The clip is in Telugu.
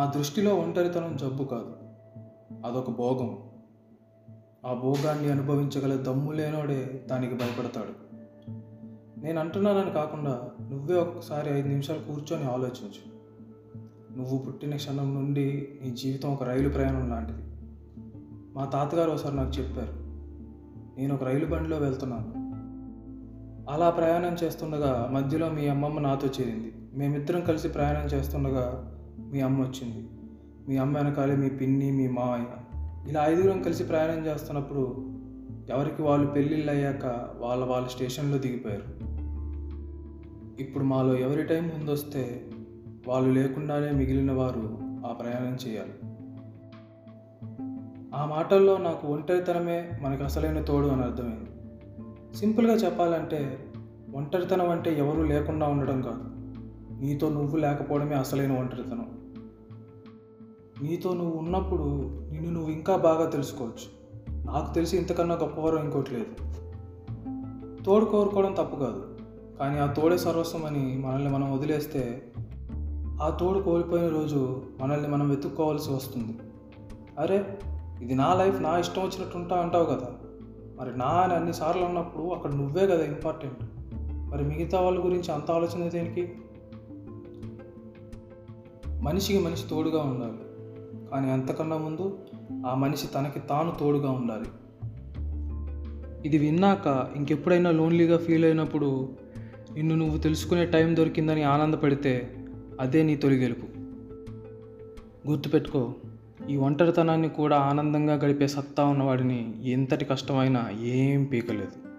నా దృష్టిలో ఒంటరితనం జబ్బు కాదు. అదొక భోగం. ఆ భోగాన్ని అనుభవించగల దమ్ము లేనోడే దానికి భయపడతాడు. నేను అంటున్నానని కాకుండా నువ్వే ఒకసారి ఐదు నిమిషాలు కూర్చొని ఆలోచించు. నువ్వు పుట్టిన క్షణం నుండి నీ జీవితం ఒక రైలు ప్రయాణం లాంటిది. మా తాతగారు ఒకసారి నాకు చెప్పారు నేను ఒక రైలు బండిలో వెళ్తున్నాను. అలా ప్రయాణం చేస్తుండగా మధ్యలో మీ అమ్మమ్మ నాతో చేరింది. మేమిద్దరం కలిసి ప్రయాణం చేస్తుండగా మీ అమ్మ వచ్చింది. మీ అమ్మ వెనకాలే మీ పిన్ని మీ మావయ్య. ఇలా ఐదుగురం కలిసి ప్రయాణం చేస్తున్నప్పుడు ఎవరికి వాళ్ళు పెళ్ళిళ్ళు అయ్యాక వాళ్ళ వాళ్ళ స్టేషన్లో దిగిపోయారు. ఇప్పుడు మాలో ఎవరి టైం ముందొస్తే వాళ్ళు లేకుండానే మిగిలిన వారు ఆ ప్రయాణం చేయాలి. ఆ మాటల్లో నాకు ఒంటరితనమే మనకు అసలైన తోడు అని అర్థమైంది. సింపుల్గా చెప్పాలంటే ఒంటరితనం అంటే ఎవరూ లేకుండా ఉండడం కాదు. నీతో నువ్వు లేకపోవడమే అసలైన ఒంటరితనం. నీతో నువ్వు ఉన్నప్పుడు నిన్ను నువ్వు ఇంకా బాగా తెలుసుకోవచ్చు. నాకు తెలిసి ఇంతకన్నా గొప్పవరం ఇంకోటి లేదు. తోడు కోరుకోవడం తప్పు కాదు. కానీ ఆ తోడే సర్వస్వం అని మనల్ని మనం వదిలేస్తే ఆ తోడు కోల్పోయిన రోజు మనల్ని మనం వెతుక్కోవాల్సి వస్తుంది. అరే ఇది నా లైఫ్ నా ఇష్టం వచ్చినట్టు ఉంటా అంటావు కదా. మరి నా అని అన్నిసార్లు అన్నప్పుడు అక్కడ నువ్వే కదా ఇంపార్టెంట్. మరి మిగతా వాళ్ళ గురించి అంత ఆలోచన దేనికి? మనిషికి మనిషి తోడుగా ఉండాలి. కానీ అంతకన్నా ముందు ఆ మనిషి తనకి తాను తోడుగా ఉండాలి. ఇది విన్నాక ఇంకెప్పుడైనా లోన్లీగా ఫీల్ అయినప్పుడు నిన్ను నువ్వు తెలుసుకునే టైం దొరికిందని ఆనందపడితే అదే నీ తొలి గెలుపు. గుర్తుపెట్టుకో ఈ ఒంటరితనాన్ని కూడా ఆనందంగా గడిపే సత్తా ఉన్నవాడిని ఎంతటి కష్టమైనా ఏం పీకలేదు.